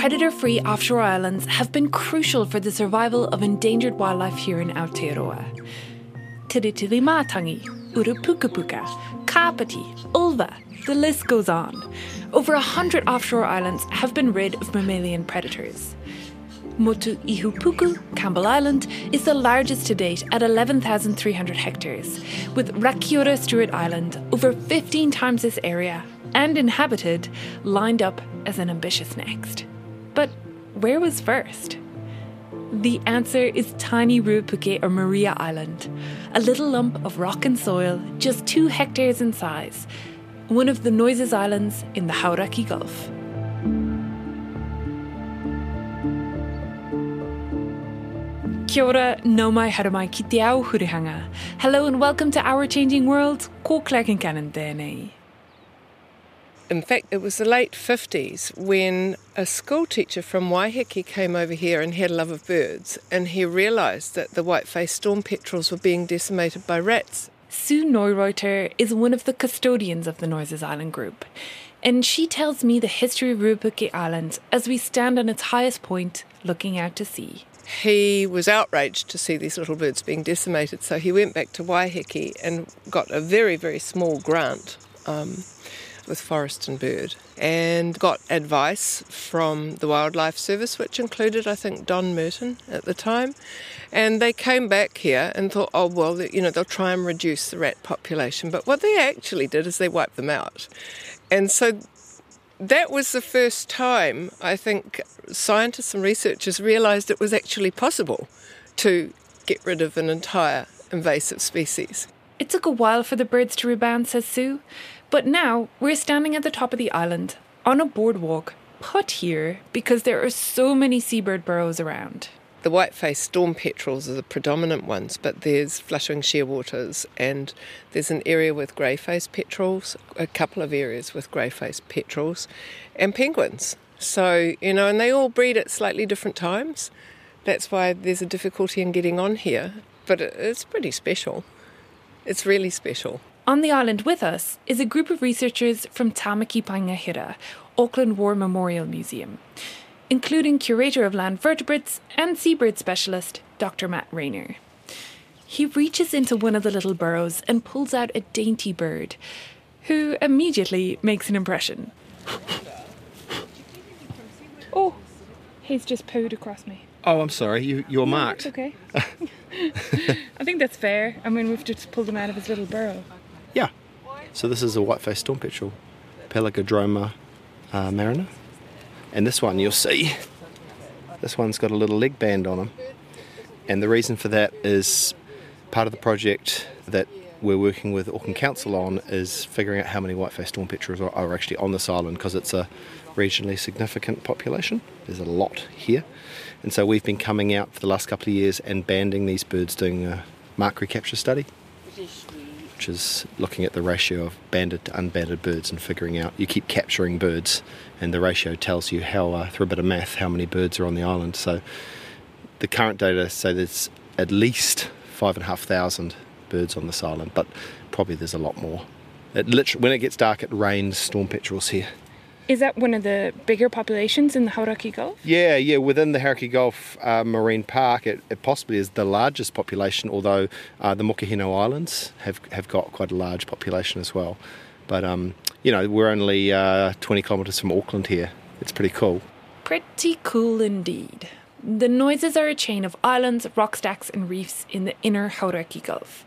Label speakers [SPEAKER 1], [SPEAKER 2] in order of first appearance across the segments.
[SPEAKER 1] Predator free offshore islands have been crucial for the survival of endangered wildlife here in Aotearoa. Tiritiri Mātangi, Urupukapuka, Kapiti, Ulva, the list goes on. Over a hundred offshore islands have been rid of mammalian predators. Motu Ihupuku, Campbell Island, is the largest to date at 11,300 hectares, with Rakiura Stewart Island, over 15 times this area, and inhabited, lined up as an ambitious next. But where was first? The answer is tiny Ruapuke or Maria Island, a little lump of rock and soil just two hectares in size, one of the Noises Islands in the Hauraki Gulf. Kia ora, no mai haramai ki te ao hurihanga. Hello and welcome to Our Changing World. Ko Claire Concannon tēnei.
[SPEAKER 2] In fact, it was the late 50s when a school teacher from Waiheke came over here and had a love of birds, and he realised that the white-faced storm petrels were being decimated by rats.
[SPEAKER 1] Sue Neureuter is one of the custodians of the Noises Island group, and she tells me the history of Ruapuke Island as we stand on its highest point looking out to sea.
[SPEAKER 2] He was outraged to see these little birds being decimated, so he went back to Waiheke and got a very, very small grant um, with Forest and Bird and got advice from the Wildlife Service, which included, I think, Don Merton at the time. And they came back here and thought, oh, well, you know, they'll try and reduce the rat population. But what they actually did is they wiped them out. And so that was the first time I think scientists and researchers realised it was actually possible to get rid of an entire invasive species.
[SPEAKER 1] It took a while for the birds to rebound, says Sue, but now we're standing at the top of the island on a boardwalk put here because there are so many seabird burrows around.
[SPEAKER 2] The white-faced storm petrels are the predominant ones, but there's fluttering shearwaters and there's an area with grey-faced petrels, a couple of areas with grey-faced petrels, and penguins. So, you know, and they all breed at slightly different times. That's why there's a difficulty in getting on here, but it's pretty special. It's really special.
[SPEAKER 1] On the island with us is a group of researchers from Tamaki Paenga Hira, Auckland War Memorial Museum, including curator of land vertebrates and seabird specialist Dr. Matt Rayner. He reaches into one of the little burrows and pulls out a dainty bird, who immediately makes an impression. Oh, he's just pooed across me.
[SPEAKER 3] Oh, I'm sorry. You you're marked.
[SPEAKER 1] It's okay. I think that's fair. I mean, we've just pulled him out of his little burrow.
[SPEAKER 3] Yeah. So this is a white-faced storm petrel, Pelagodroma uh, marina, and this one you'll see. This one's got a little leg band on him, and the reason for that is part of the project that we're working with Auckland Council on is figuring out how many white-faced storm petrels are, are actually on this island because it's a regionally significant population. There's a lot here, and so we've been coming out for the last couple of years and banding these birds, doing a mark recapture study which is looking at the ratio of banded to unbanded birds and figuring out you keep capturing birds and the ratio tells you how uh, through a bit of math how many birds are on the island. So the current data say there's at least five and a half thousand birds on this island but probably there's a lot more. It literally, when it gets dark it rains storm petrels here
[SPEAKER 1] Is that one of the bigger populations in the Hauraki Gulf?
[SPEAKER 3] Yeah, yeah. Within the Hauraki Gulf uh, Marine Park, it, it possibly is the largest population. Although uh, the Mokohinau Islands have have got quite a large population as well. But um, you know, we're only uh, 20 kilometres from Auckland here. It's pretty cool.
[SPEAKER 1] Pretty cool indeed. The noises are a chain of islands, rock stacks, and reefs in the inner Hauraki Gulf.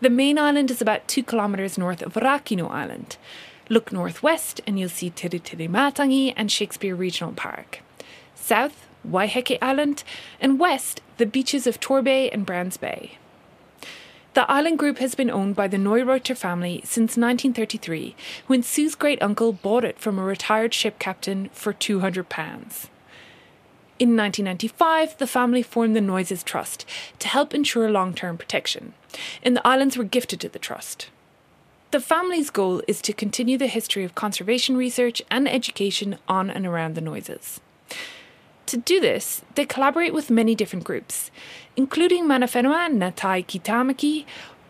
[SPEAKER 1] The main island is about two kilometres north of Rakino Island. Look northwest and you'll see Tiritiri Matangi and Shakespeare Regional Park. South, Waiheke Island, and west, the beaches of Torbay and Browns Bay. The island group has been owned by the Neureuter family since 1933, when Sue's great uncle bought it from a retired ship captain for £200. In 1995, the family formed the Noises Trust to help ensure long term protection, and the islands were gifted to the trust. The family's goal is to continue the history of conservation research and education on and around the noises. To do this, they collaborate with many different groups, including Manawhenua Ngāi Tai Ki Tamaki,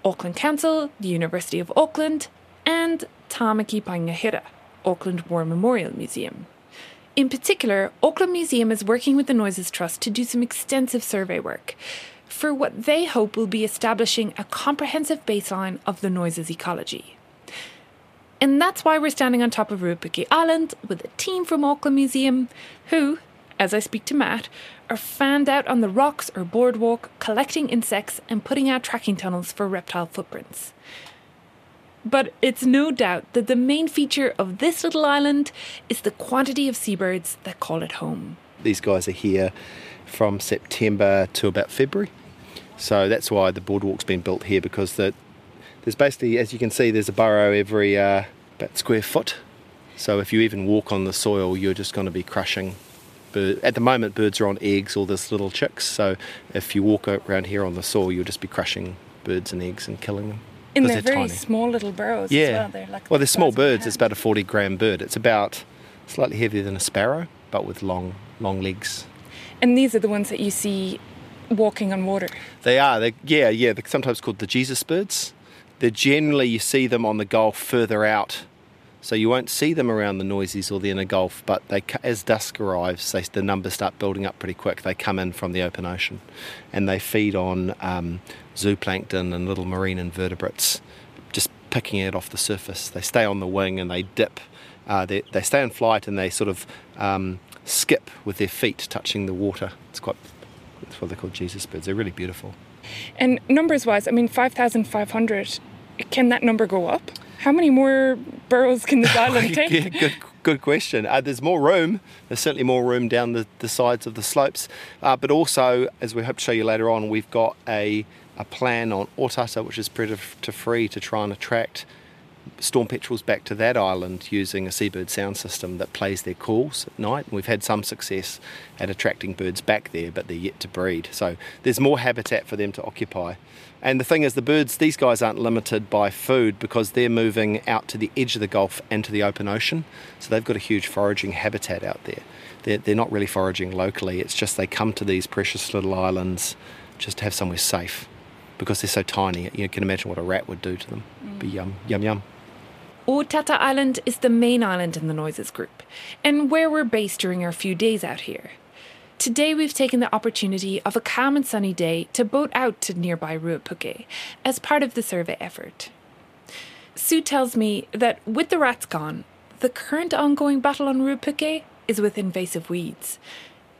[SPEAKER 1] Auckland Council, the University of Auckland, and Tamaki Paenga Hira, Auckland War Memorial Museum. In particular, Auckland Museum is working with the Noises Trust to do some extensive survey work for what they hope will be establishing a comprehensive baseline of the noises ecology. And that's why we're standing on top of Ruapuke Island with a team from Auckland Museum who, as I speak to Matt, are fanned out on the rocks or boardwalk collecting insects and putting out tracking tunnels for reptile footprints. But it's no doubt that the main feature of this little island is the quantity of seabirds that call it home.
[SPEAKER 3] These guys are here from September to about February. So that's why the boardwalk's been built here because the, there's basically, as you can see, there's a burrow every uh, about square foot. So if you even walk on the soil, you're just going to be crushing. Bird. At the moment, birds are on eggs or there's little chicks. So if you walk around here on the soil, you'll just be crushing birds and eggs and killing them.
[SPEAKER 1] And they're,
[SPEAKER 3] they're
[SPEAKER 1] very
[SPEAKER 3] tiny.
[SPEAKER 1] small little burrows
[SPEAKER 3] Yeah.
[SPEAKER 1] as well. They're like
[SPEAKER 3] well, they're small
[SPEAKER 1] size of a
[SPEAKER 3] birds. It's about a 40 gram bird. It's about slightly heavier than a sparrow, but with long, long legs.
[SPEAKER 1] And these are the ones that you see walking on water.
[SPEAKER 3] They are. They yeah, yeah. They're sometimes called the Jesus birds. They're generally you see them on the Gulf further out, so you won't see them around the Noisies or the inner Gulf. But they, as dusk arrives, they, the numbers start building up pretty quick. They come in from the open ocean, and they feed on um, zooplankton and little marine invertebrates, just picking it off the surface. They stay on the wing and they dip. Uh, they, they stay in flight and they sort of um, skip with their feet touching the water. It's quite. That's what they're called Jesus birds. They're really beautiful.
[SPEAKER 1] And numbers wise, I mean, 5,500, can that number go up? How many more burrows can this island take?
[SPEAKER 3] yeah, good, good question. Uh, there's more room. There's certainly more room down the, the sides of the slopes. Uh, but also, as we hope to show you later on, we've got a, a plan on Otata, which is predator free, to try and attract storm petrels back to that island using a seabird sound system that plays their calls at night. We've had some success at attracting birds back there, but they're yet to breed. So there's more habitat for them to occupy. And the thing is, the birds, these guys aren't limited by food because they're moving out to the edge of the Gulf and to the open ocean. So they've got a huge foraging habitat out there. They're, they're not really foraging locally, it's just they come to these precious little islands just to have somewhere safe because they're so tiny. You can imagine what a rat would do to them. Be yum, yum, yum.
[SPEAKER 1] Otata Island is the main island in the Noises group, and where we're based during our few days out here. Today we've taken the opportunity of a calm and sunny day to boat out to nearby Ruapuke as part of the survey effort. Sue tells me that with the rats gone, the current ongoing battle on Ruapuke is with invasive weeds,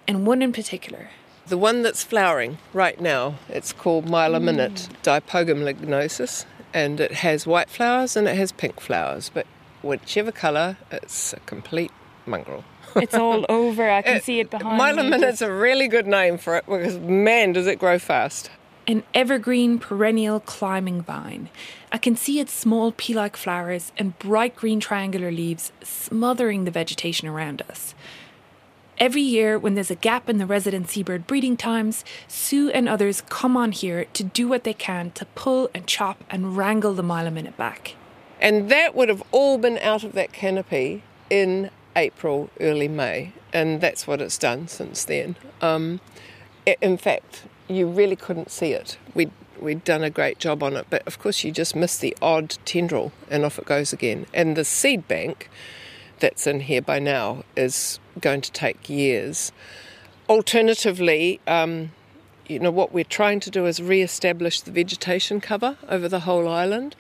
[SPEAKER 1] and one in particular.
[SPEAKER 2] The one that's flowering right now, it's called Mile a minute mm. dipogon lignosus, and it has white flowers and it has pink flowers, but whichever colour, it's a complete mongrel.
[SPEAKER 1] It's all over. I can see it behind me.
[SPEAKER 2] Mile a minute's a really good name for it because man, does it grow fast.
[SPEAKER 1] An evergreen perennial climbing vine. I can see its small pea like flowers and bright green triangular leaves smothering the vegetation around us. Every year, when there's a gap in the resident seabird breeding times, Sue and others come on here to do what they can to pull and chop and wrangle the mile a minute back.
[SPEAKER 2] And that would have all been out of that canopy in April, early May, and that's what it's done since then. Um, in fact, you really couldn't see it. We'd, we'd done a great job on it, but of course, you just miss the odd tendril and off it goes again. And the seed bank that's in here by now is going to take years. Alternatively, um, you know, what we're trying to do is re-establish the vegetation cover over the whole island,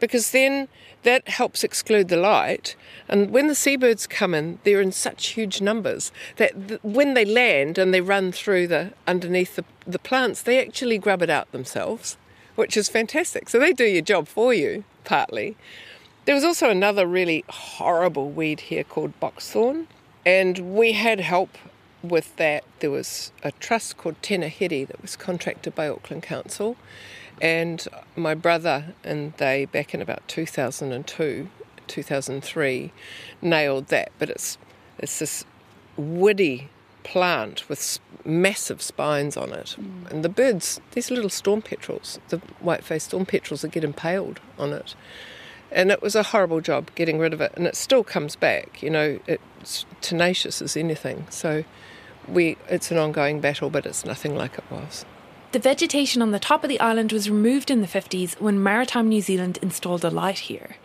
[SPEAKER 2] because then that helps exclude the light. And when the seabirds come in, they're in such huge numbers that th- when they land and they run through the underneath the, the plants, they actually grub it out themselves, which is fantastic. So they do your job for you partly. There was also another really horrible weed here called boxthorn, and we had help with that, there was a trust called Tena Hiri that was contracted by Auckland Council, and my brother and they, back in about 2002, 2003, nailed that. But it's it's this woody plant with massive spines on it, mm. and the birds, these little storm petrels, the white-faced storm petrels, that get impaled on it. And it was a horrible job getting rid of it, and it still comes back. You know, it's tenacious as anything. So, we it's an ongoing battle, but it's nothing like it was.
[SPEAKER 1] The vegetation on the top of the island was removed in the 50s when Maritime New Zealand installed a light here.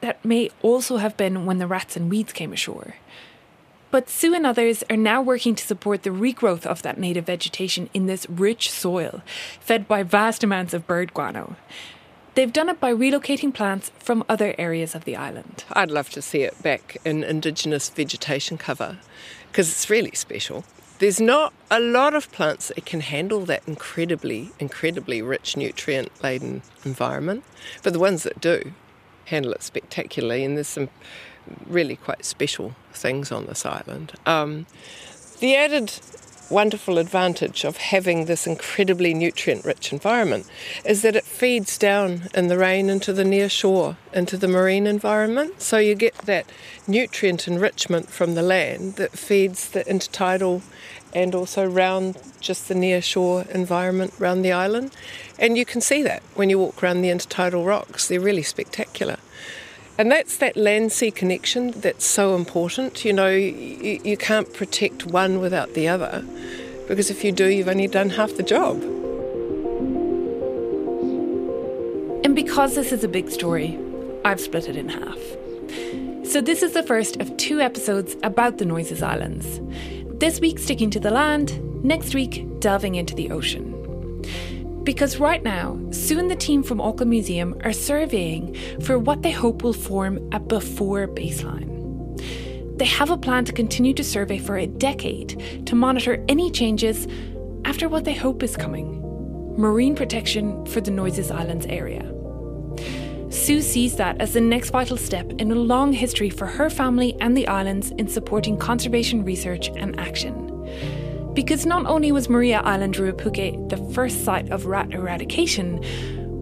[SPEAKER 1] That may also have been when the rats and weeds came ashore. But Sue and others are now working to support the regrowth of that native vegetation in this rich soil, fed by vast amounts of bird guano. They've done it by relocating plants from other areas of the island.
[SPEAKER 2] I'd love to see it back in Indigenous vegetation cover because it's really special. There's not a lot of plants that can handle that incredibly, incredibly rich, nutrient laden environment, but the ones that do handle it spectacularly, and there's some really quite special things on this island. Um, the added wonderful advantage of having this incredibly nutrient rich environment is that it feeds down in the rain into the near shore, into the marine environment. So you get that nutrient enrichment from the land that feeds the intertidal and also round just the near shore environment around the island. And you can see that when you walk around the intertidal rocks, they're really spectacular. And that's that land sea connection that's so important. You know, you, you can't protect one without the other because if you do, you've only done half the job.
[SPEAKER 1] And because this is a big story, I've split it in half. So, this is the first of two episodes about the Noises Islands. This week, sticking to the land, next week, delving into the ocean. Because right now, Sue and the team from Auckland Museum are surveying for what they hope will form a before baseline. They have a plan to continue to survey for a decade to monitor any changes after what they hope is coming marine protection for the Noises Islands area. Sue sees that as the next vital step in a long history for her family and the islands in supporting conservation research and action. Because not only was Maria Island Ruapuke the first site of rat eradication,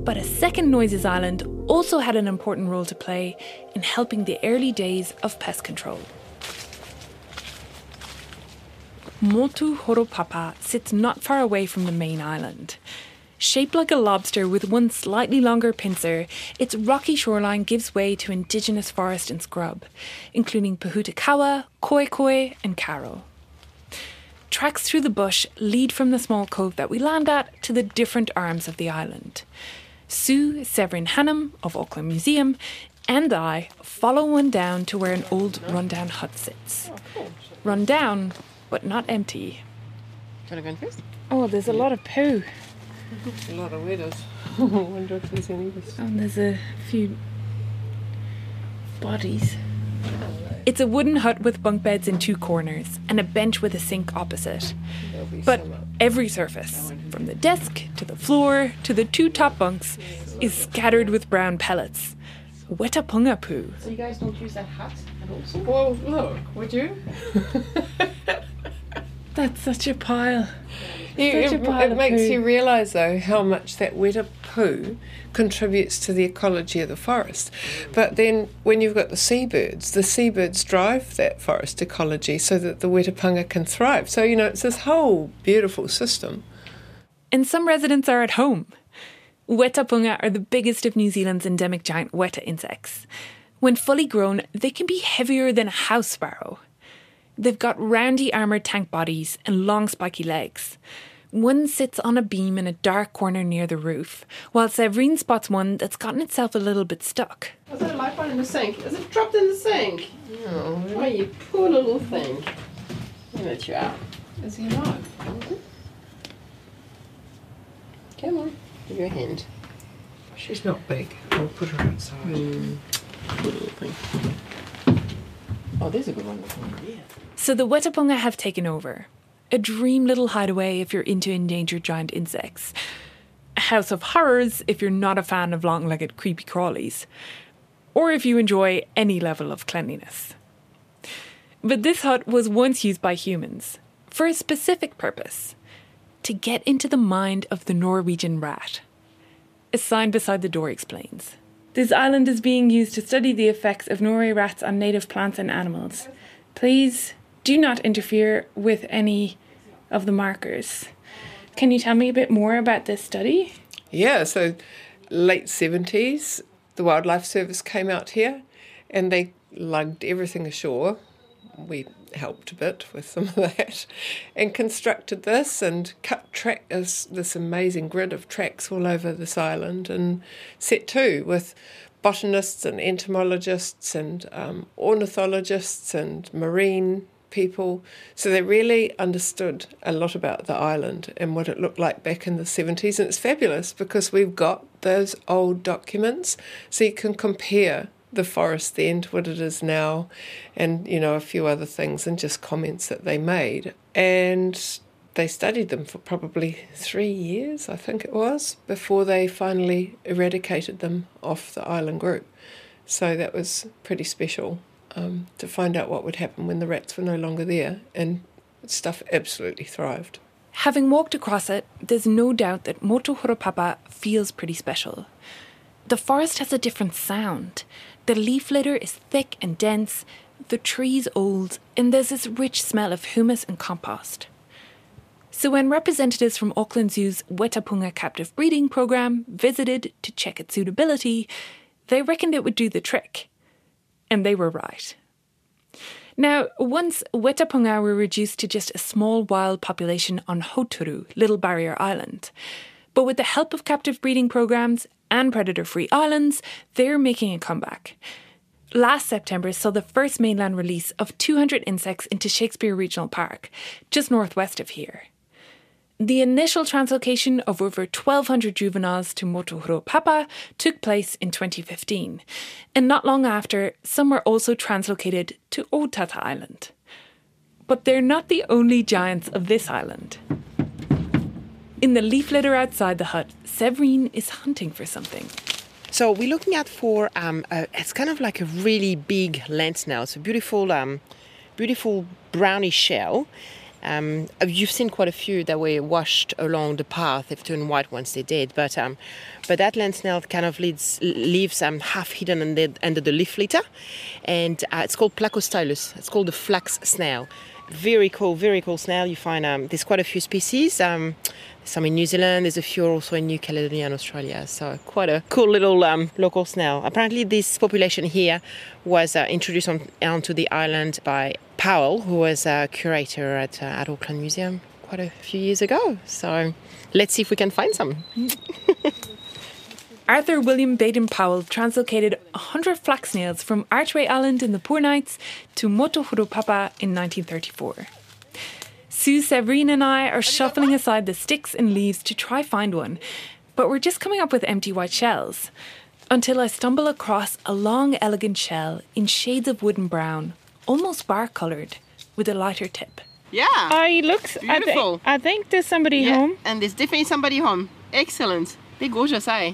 [SPEAKER 1] but a second Noises Island also had an important role to play in helping the early days of pest control. Motu Horopapa sits not far away from the main island. Shaped like a lobster with one slightly longer pincer, its rocky shoreline gives way to indigenous forest and scrub, including Pōhutukawa, Koikoi, and Karo. Tracks through the bush lead from the small cove that we land at to the different arms of the island. Sue Severine Hannam of Auckland Museum and I follow one down to where an old rundown hut sits. Oh, Run down, but not empty.
[SPEAKER 2] Want to go in first?
[SPEAKER 1] Oh, there's a lot of poo.
[SPEAKER 2] A lot of weirdos. Wonder if there's any.
[SPEAKER 1] And there's a few bodies. It's a wooden hut with bunk beds in two corners and a bench with a sink opposite. But every surface, from the desk to the floor to the two top bunks, is scattered with brown pellets. Wetapunga poo.
[SPEAKER 4] So you guys don't use that hut at all?
[SPEAKER 2] Well, look, would you?
[SPEAKER 1] That's such a pile.
[SPEAKER 2] You,
[SPEAKER 1] Such a
[SPEAKER 2] it,
[SPEAKER 1] pile
[SPEAKER 2] it
[SPEAKER 1] of
[SPEAKER 2] makes
[SPEAKER 1] poo.
[SPEAKER 2] you realise, though, how much that weta poo contributes to the ecology of the forest. But then, when you've got the seabirds, the seabirds drive that forest ecology so that the wetapunga can thrive. So, you know, it's this whole beautiful system.
[SPEAKER 1] And some residents are at home. Wetapunga are the biggest of New Zealand's endemic giant weta insects. When fully grown, they can be heavier than a house sparrow. They've got roundy armoured tank bodies and long spiky legs. One sits on a beam in a dark corner near the roof, while Severine spots one that's gotten itself a little bit stuck.
[SPEAKER 4] Was that a light in the sink? Is it dropped in the sink? No. Oh, you poor little thing. Let me let you out.
[SPEAKER 2] Is he not? Mm-hmm.
[SPEAKER 4] Come on. Give your hand.
[SPEAKER 2] She's not big. I'll put her outside. Mm.
[SPEAKER 4] Poor little thing. Oh, there's a good one. Yeah.
[SPEAKER 1] So the Wetapunga have taken over. A dream little hideaway if you're into endangered giant insects. A house of horrors if you're not a fan of long legged creepy crawlies. Or if you enjoy any level of cleanliness. But this hut was once used by humans, for a specific purpose to get into the mind of the Norwegian rat. A sign beside the door explains. This island is being used to study the effects of Norway rats on native plants and animals. Please do not interfere with any of the markers. Can you tell me a bit more about this study?
[SPEAKER 2] Yeah, so late 70s, the Wildlife Service came out here and they lugged everything ashore. We helped a bit with some of that and constructed this and cut track this, this amazing grid of tracks all over this island and set two with botanists and entomologists and um, ornithologists and marine people. So they really understood a lot about the island and what it looked like back in the 70s. And it's fabulous because we've got those old documents so you can compare the forest then to what it is now and, you know, a few other things and just comments that they made. And they studied them for probably three years, I think it was, before they finally eradicated them off the island group. So that was pretty special um, to find out what would happen when the rats were no longer there, and stuff absolutely thrived.
[SPEAKER 1] Having walked across it, there's no doubt that Motu Horopapa feels pretty special. The forest has a different sound. The leaf litter is thick and dense, the trees old, and there's this rich smell of humus and compost. So when representatives from Auckland Zoo's Wetapunga captive breeding program visited to check its suitability, they reckoned it would do the trick. And they were right. Now, once Wetapunga were reduced to just a small wild population on Hauturu, Little Barrier Island. But with the help of captive breeding programs and predator free islands, they're making a comeback. Last September saw the first mainland release of 200 insects into Shakespeare Regional Park, just northwest of here. The initial translocation of over 1,200 juveniles to Motu Horopapa took place in 2015, and not long after, some were also translocated to Otata Island. But they're not the only giants of this island. In the leaf litter outside the hut, Severine is hunting for something.
[SPEAKER 4] So we're looking at for um, uh, it's kind of like a really big land snail. It's a beautiful, um, beautiful brownish shell. Um, you've seen quite a few that were washed along the path. They've turned white once they did, but um, but that land snail kind of leads, leaves um, half hidden under, under the leaf litter, and uh, it's called Placostylus. It's called the flax snail. Very cool, very cool snail. You find um, there's quite a few species. Um, some in New Zealand. There's a few also in New Caledonia and Australia. So quite a cool little um, local snail. Apparently, this population here was uh, introduced on, onto the island by Powell, who was a curator at, uh, at Auckland Museum quite a few years ago. So let's see if we can find some.
[SPEAKER 1] Arthur William Baden Powell translocated 100 flax snails from Archway Island in the Poor Knights to Motu Horopapa in 1934. Sue Severine and I are shuffling aside the sticks and leaves to try find one, but we're just coming up with empty white shells. Until I stumble across a long, elegant shell in shades of wooden brown, almost bar coloured, with a lighter tip.
[SPEAKER 4] Yeah.
[SPEAKER 1] I looks
[SPEAKER 4] Beautiful.
[SPEAKER 1] I, thi- I think there's somebody
[SPEAKER 4] yeah.
[SPEAKER 1] home.
[SPEAKER 4] And there's definitely somebody home. Excellent. They're gorgeous, eh?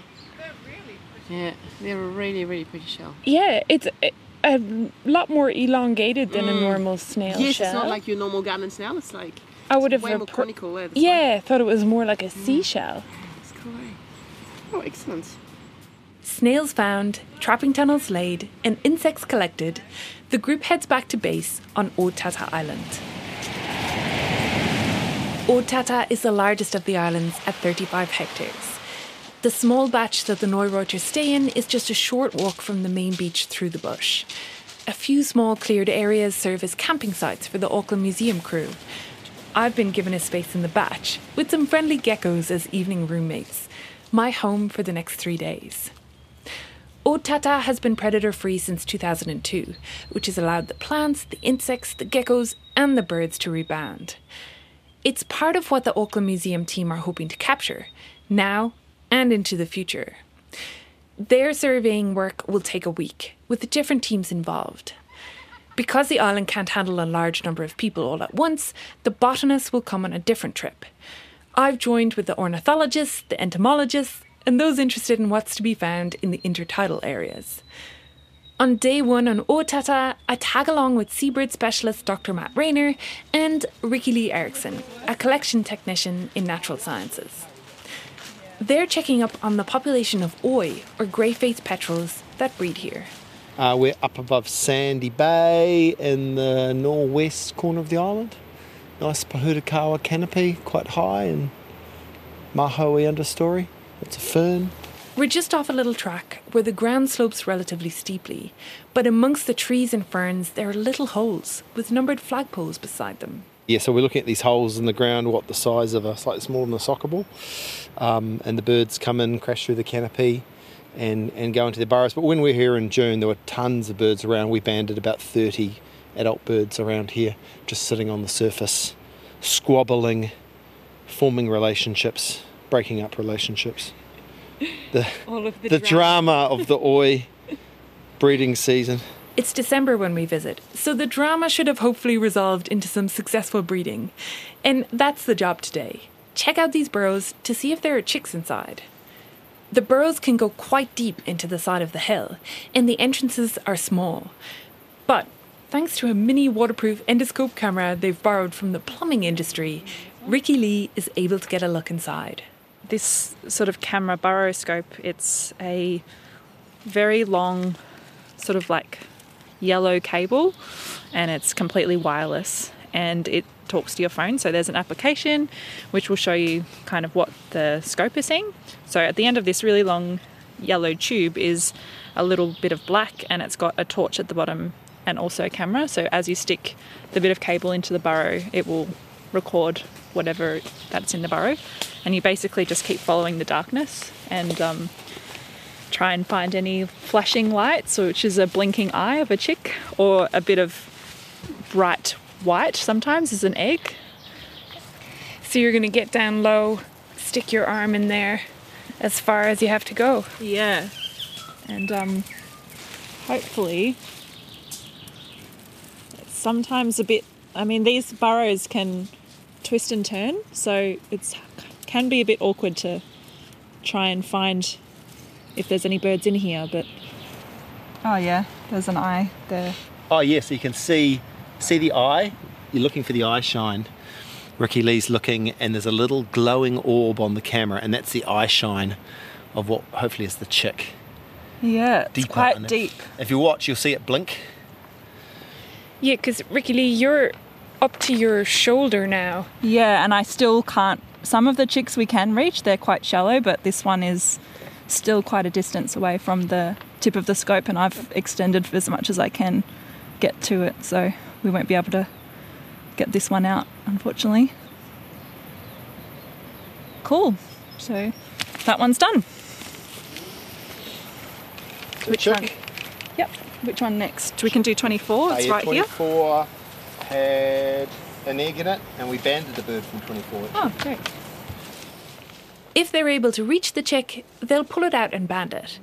[SPEAKER 4] Yeah, they're a really, really pretty shell.
[SPEAKER 1] Yeah, it's a, a lot more elongated than a normal snail
[SPEAKER 4] yes,
[SPEAKER 1] shell.
[SPEAKER 4] it's not like your normal garden snail. It's like
[SPEAKER 1] I would
[SPEAKER 4] it's
[SPEAKER 1] have
[SPEAKER 4] way more
[SPEAKER 1] appro-
[SPEAKER 4] conical. eh,
[SPEAKER 1] Yeah, I thought it was more like a seashell.
[SPEAKER 4] one. It's cool. Oh, excellent.
[SPEAKER 1] Snails found, trapping tunnels laid, and insects collected, the group heads back to base on Otata Island. Otata is the largest of the islands at 35 hectares. The small bach that the Neureuters stay in is just a short walk from the main beach through the bush. A few small cleared areas serve as camping sites for the Auckland Museum crew. I've been given a space in the bach, with some friendly geckos as evening roommates. My home for the next three days. Otata has been predator free since 2002, which has allowed the plants, the insects, the geckos, and the birds to rebound. It's part of what the Auckland Museum team are hoping to capture, now and into the future. Their surveying work will take a week, with the different teams involved. Because the island can't handle a large number of people all at once, the botanists will come on a different trip. I've joined with the ornithologists, the entomologists, and those interested in what's to be found in the intertidal areas. On day one on Otata, I tag along with seabird specialist Dr. Matt Rayner and Ricky Lee Erickson, a collection technician in natural sciences. They're checking up on the population of oi, or grey faced petrels, that breed here.
[SPEAKER 3] Uh, we're up above Sandy Bay in the northwest corner of the island. Nice Pōhutukawa canopy, quite high, and Mahoe understory. It's a fern.
[SPEAKER 1] We're just off a little track where the ground slopes relatively steeply, but amongst the trees and ferns there are little holes with numbered flagpoles beside them.
[SPEAKER 3] Yeah, so we're looking at these holes in the ground, what the size of a slightly smaller than a soccer ball, um, and the birds come in, crash through the canopy, and and go into their burrows. But when we are here in June, there were tons of birds around. We banded about thirty adult birds around here, just sitting on the surface, squabbling, forming relationships, breaking up relationships. The
[SPEAKER 1] All of
[SPEAKER 3] the drama of the oi breeding season.
[SPEAKER 1] It's December when we visit, so the drama should have hopefully resolved into some successful breeding. And that's the job today. Check out these burrows to see if there are chicks inside. The burrows can go quite deep into the side of the hill, and the entrances are small. But thanks to a mini waterproof endoscope camera they've borrowed from the plumbing industry, Ricky Lee is able to get a look inside.
[SPEAKER 5] this sort of camera burrowscope, it's a very long, sort of like yellow cable, and it's completely wireless and it talks to your phone. So there's an application which will show you kind of what the scope is seeing. So at the end of this really long yellow tube is a little bit of black and it's got a torch at the bottom and also a camera. So as you stick the bit of cable into the burrow, it will record whatever that's in the burrow. And you basically just keep following the darkness and um, try and find any flashing lights, which is a blinking eye of a chick, or a bit of bright white sometimes is an egg.
[SPEAKER 1] So you're going to get down low, stick your arm in there as far as you have to go.
[SPEAKER 5] Yeah. And um, hopefully, it's sometimes a bit. I mean, these burrows can twist and turn, so it's can be a bit awkward to try and find if there's any birds in here. But oh yeah, there's an eye there.
[SPEAKER 3] Oh yeah, so you can see see the eye. You're looking for the eye shine. Ricky Lee's looking, and there's a little glowing orb on the camera, and that's the eye shine of what hopefully is the chick.
[SPEAKER 5] Yeah, it's
[SPEAKER 3] Deeper
[SPEAKER 5] quite
[SPEAKER 3] in it.
[SPEAKER 5] deep.
[SPEAKER 3] If you watch, you'll see it blink.
[SPEAKER 1] Yeah, because Ricky Lee, you're up to your shoulder now.
[SPEAKER 5] Yeah, and I still can't. Some of the chicks we can reach, they're quite shallow, but this one is still quite a distance away from the tip of the scope, and I've extended as much as I can get to it, so we won't be able to get this one out, unfortunately. Cool. So that one's done.
[SPEAKER 3] So
[SPEAKER 5] Which
[SPEAKER 3] chick,
[SPEAKER 5] one? Yep. Which one next? We can do 24. It's
[SPEAKER 3] uh,
[SPEAKER 5] right here.
[SPEAKER 3] 24 had an egg in it, and we banded the bird from 24.
[SPEAKER 5] Oh, great.
[SPEAKER 1] If they're able to reach the chick, they'll pull it out and band it.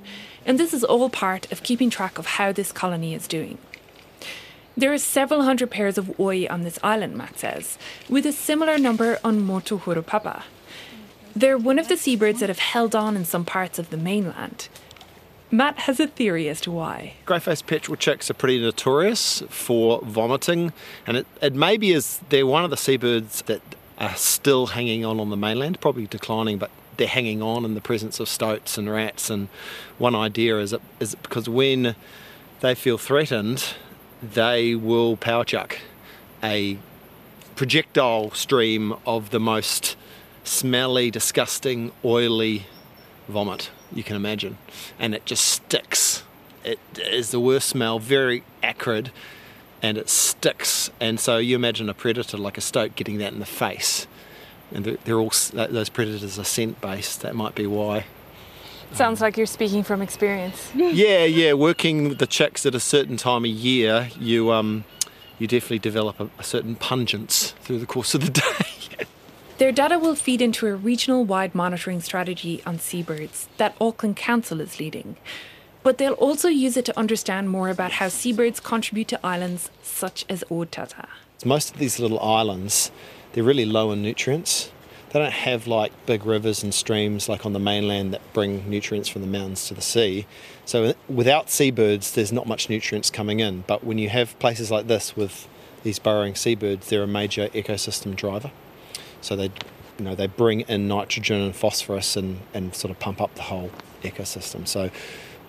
[SPEAKER 1] And this is all part of keeping track of how this colony is doing. There are several hundred pairs of oi on this island, Matt says, with a similar number on Horopapa. They're one of the seabirds that have held on in some parts of the mainland. Matt has a theory as to why.
[SPEAKER 3] Grey-faced petrel chicks are pretty notorious for vomiting, and it, it maybe is they're one of the seabirds that are still hanging on on the mainland, probably declining, but they're hanging on in the presence of stoats and rats. And one idea is it is it because when they feel threatened, they will power chuck a projectile stream of the most smelly, disgusting, oily vomit you can imagine, and it just sticks. It is the worst smell, very acrid, and it sticks. And so you imagine a predator like a stoat getting that in the face, and they're, they're all those predators are scent based. That might be why.
[SPEAKER 1] Sounds like you're speaking from experience.
[SPEAKER 3] yeah, yeah. Working with the chicks at a certain time of year, you um, you definitely develop a, a certain pungence through the course of the day.
[SPEAKER 1] Their data will feed into a regional wide monitoring strategy on seabirds that Auckland Council is leading. But they'll also use it to understand more about how seabirds contribute to islands such as Otata.
[SPEAKER 3] Most of these little islands, they're really low in nutrients. they don't have like big rivers and streams like on the mainland that bring nutrients from the mountains to the sea. So uh, without seabirds, there's not much nutrients coming in. But when you have places like this with these burrowing seabirds, they're a major ecosystem driver. So they, you know, they bring in nitrogen and phosphorus and, and sort of pump up the whole ecosystem. So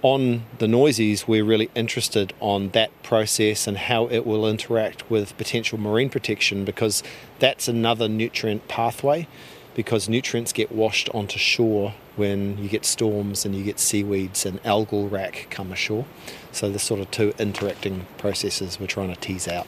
[SPEAKER 3] on the Noiseys, we're really interested on that process and how it will interact with potential marine protection because that's another nutrient pathway because nutrients get washed onto shore when you get storms and you get seaweeds and algal wrack come ashore. So the sort of two interacting processes we're trying to tease out.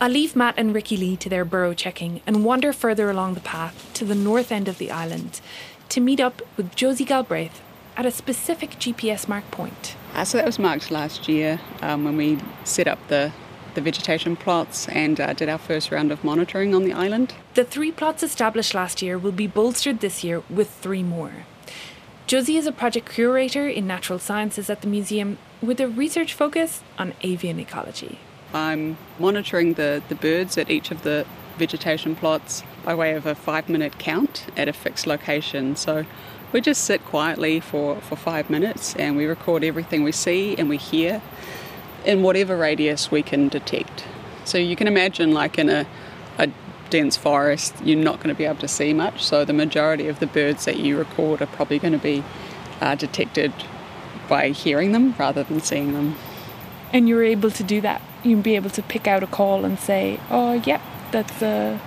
[SPEAKER 1] I'll leave Matt and Ricky Lee to their burrow checking and wander further along the path to the north end of the island to meet up with Josie Galbraith at a specific GPS mark point.
[SPEAKER 6] Uh, so that was marked last year um, when we set up the, the vegetation plots and uh, did our first round of monitoring on the island.
[SPEAKER 1] The three plots established last year will be bolstered this year with three more. Josie is a project curator in natural sciences at the museum with a research focus on avian ecology.
[SPEAKER 6] I'm monitoring the, the birds at each of the vegetation plots by way of a five minute count at a fixed location. So we just sit quietly for, for five minutes and we record everything we see and we hear in whatever radius we can detect. So you can imagine, like in a, a dense forest, you're not going to be able to see much. So the majority of the birds that you record are probably going to be uh, detected by hearing them rather than seeing them.
[SPEAKER 1] And you're able to do that. You'd be able to pick out a call and say, "Oh, yep, that's a."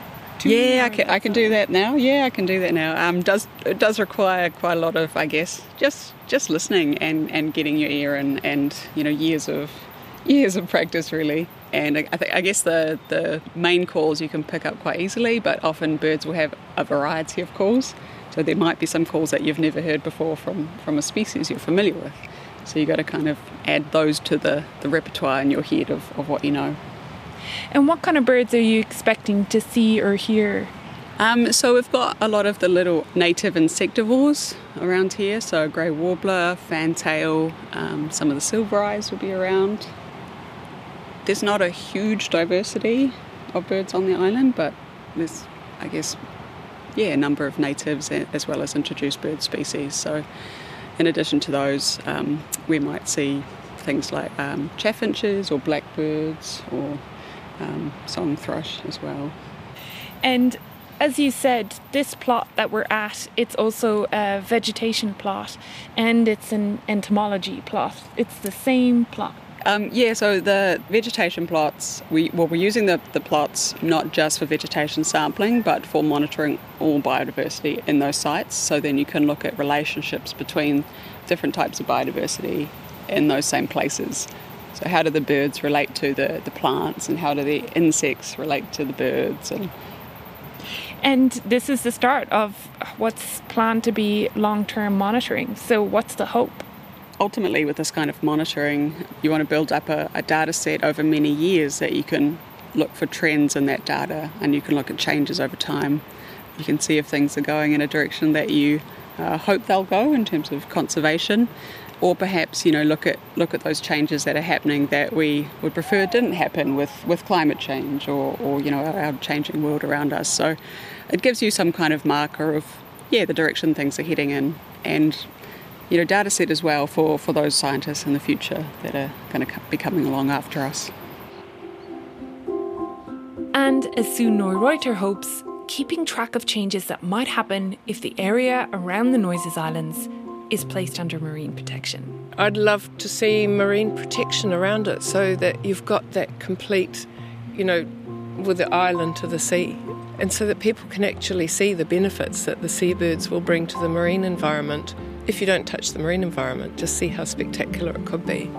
[SPEAKER 6] Yeah, I can, I can do that now. Yeah, I can do that now. Um, does it does require quite a lot of, I guess, just just listening and, and getting your ear and, and you know years of years of practice really. And I, th- I guess the the main calls you can pick up quite easily, but often birds will have a variety of calls. So there might be some calls that you've never heard before from from a species you're familiar with. So you've got to kind of add those to the, the repertoire in your head of, of what you know.
[SPEAKER 1] And what kind of birds are you expecting to see or hear?
[SPEAKER 6] Um, so we've got a lot of the little native insectivores around here. So grey warbler, fantail, um, some of the silver eyes will be around. There's not a huge diversity of birds on the island, but there's, I guess, yeah, a number of natives as well as introduced bird species. So in addition to those, um, we might see things like um, chaffinches or blackbirds or um, song thrush as well.
[SPEAKER 1] And as you said, this plot that we're at, it's also a vegetation plot and it's an entomology plot. It's the same plot.
[SPEAKER 6] Um, yeah, so the vegetation plots, we, well, we're using the, the plots not just for vegetation sampling, but for monitoring all biodiversity in those sites. So then you can look at relationships between different types of biodiversity in those same places. So how do the birds relate to the, the plants and how do the insects relate to the birds and
[SPEAKER 1] and this is the start of what's planned to be long term monitoring. So, what's the hope?
[SPEAKER 6] Ultimately, with this kind of monitoring, you want to build up a, a, data set over many years that you can look for trends in that data and you can look at changes over time. You can see if things are going in a direction that you uh, hope they'll go in terms of conservation or perhaps you know look at look at those changes that are happening that we would prefer didn't happen with, with climate change or, or you know our, changing world around us. So it gives you some kind of marker of yeah the direction things are heading in and you know data set as well for, for those scientists in the future that are going to be coming along after us.
[SPEAKER 1] And as Sue Neureuter hopes, keeping track of changes that might happen if the area around the Noises Islands is placed under marine protection.
[SPEAKER 2] I'd love to see marine protection around it so that you've got that complete, you know, with the island to the sea. And so that people can actually see the benefits that the seabirds will bring to the marine environment. If you don't touch the marine environment, just see how spectacular it could be.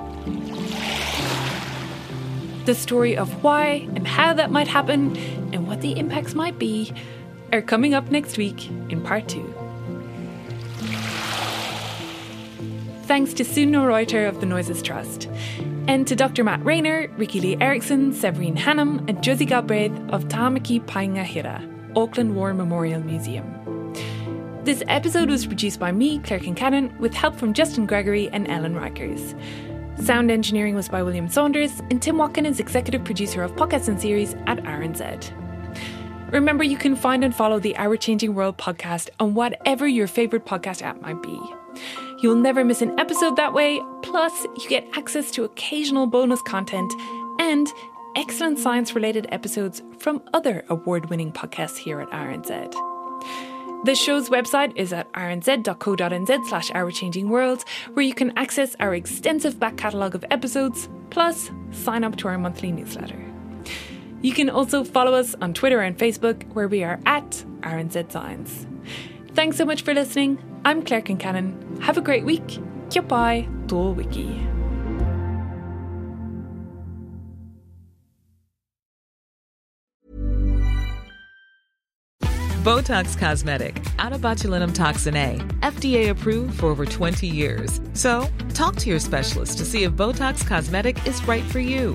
[SPEAKER 1] The story of why and how that might happen and what the impacts might be are coming up next week in part two. Thanks to Sue Neureuter of the Noises Trust, and to Dr. Matt Rayner, Ricki-Lee Erickson, Severine Hannam, and Josie Galbraith of Tamaki Paenga Hira, Auckland War Memorial Museum. This episode was produced by me, Claire Concannon, with help from Justin Gregory and Ellen Rykers. Sound engineering was by William Saunders, and Tim Watkin is executive producer of podcasts and series at RNZ. Remember, you can find and follow the Our Changing World podcast on whatever your favorite podcast app might be. You'll never miss an episode that way, plus, you get access to occasional bonus content and excellent science related episodes from other award winning podcasts here at RNZ. The show's website is at rnz.co.nz slash our changing world, where you can access our extensive back catalogue of episodes, plus sign up to our monthly newsletter. You can also follow us on Twitter and Facebook, where we are at RNZ Science. Thanks so much for listening. I'm Claire Concannon. Have a great week. Pai, tō wiki.
[SPEAKER 7] Botox Cosmetic, onabotulinumtoxinA, FDA approved for over 20 years. So, talk to your specialist to see if Botox Cosmetic is right for you.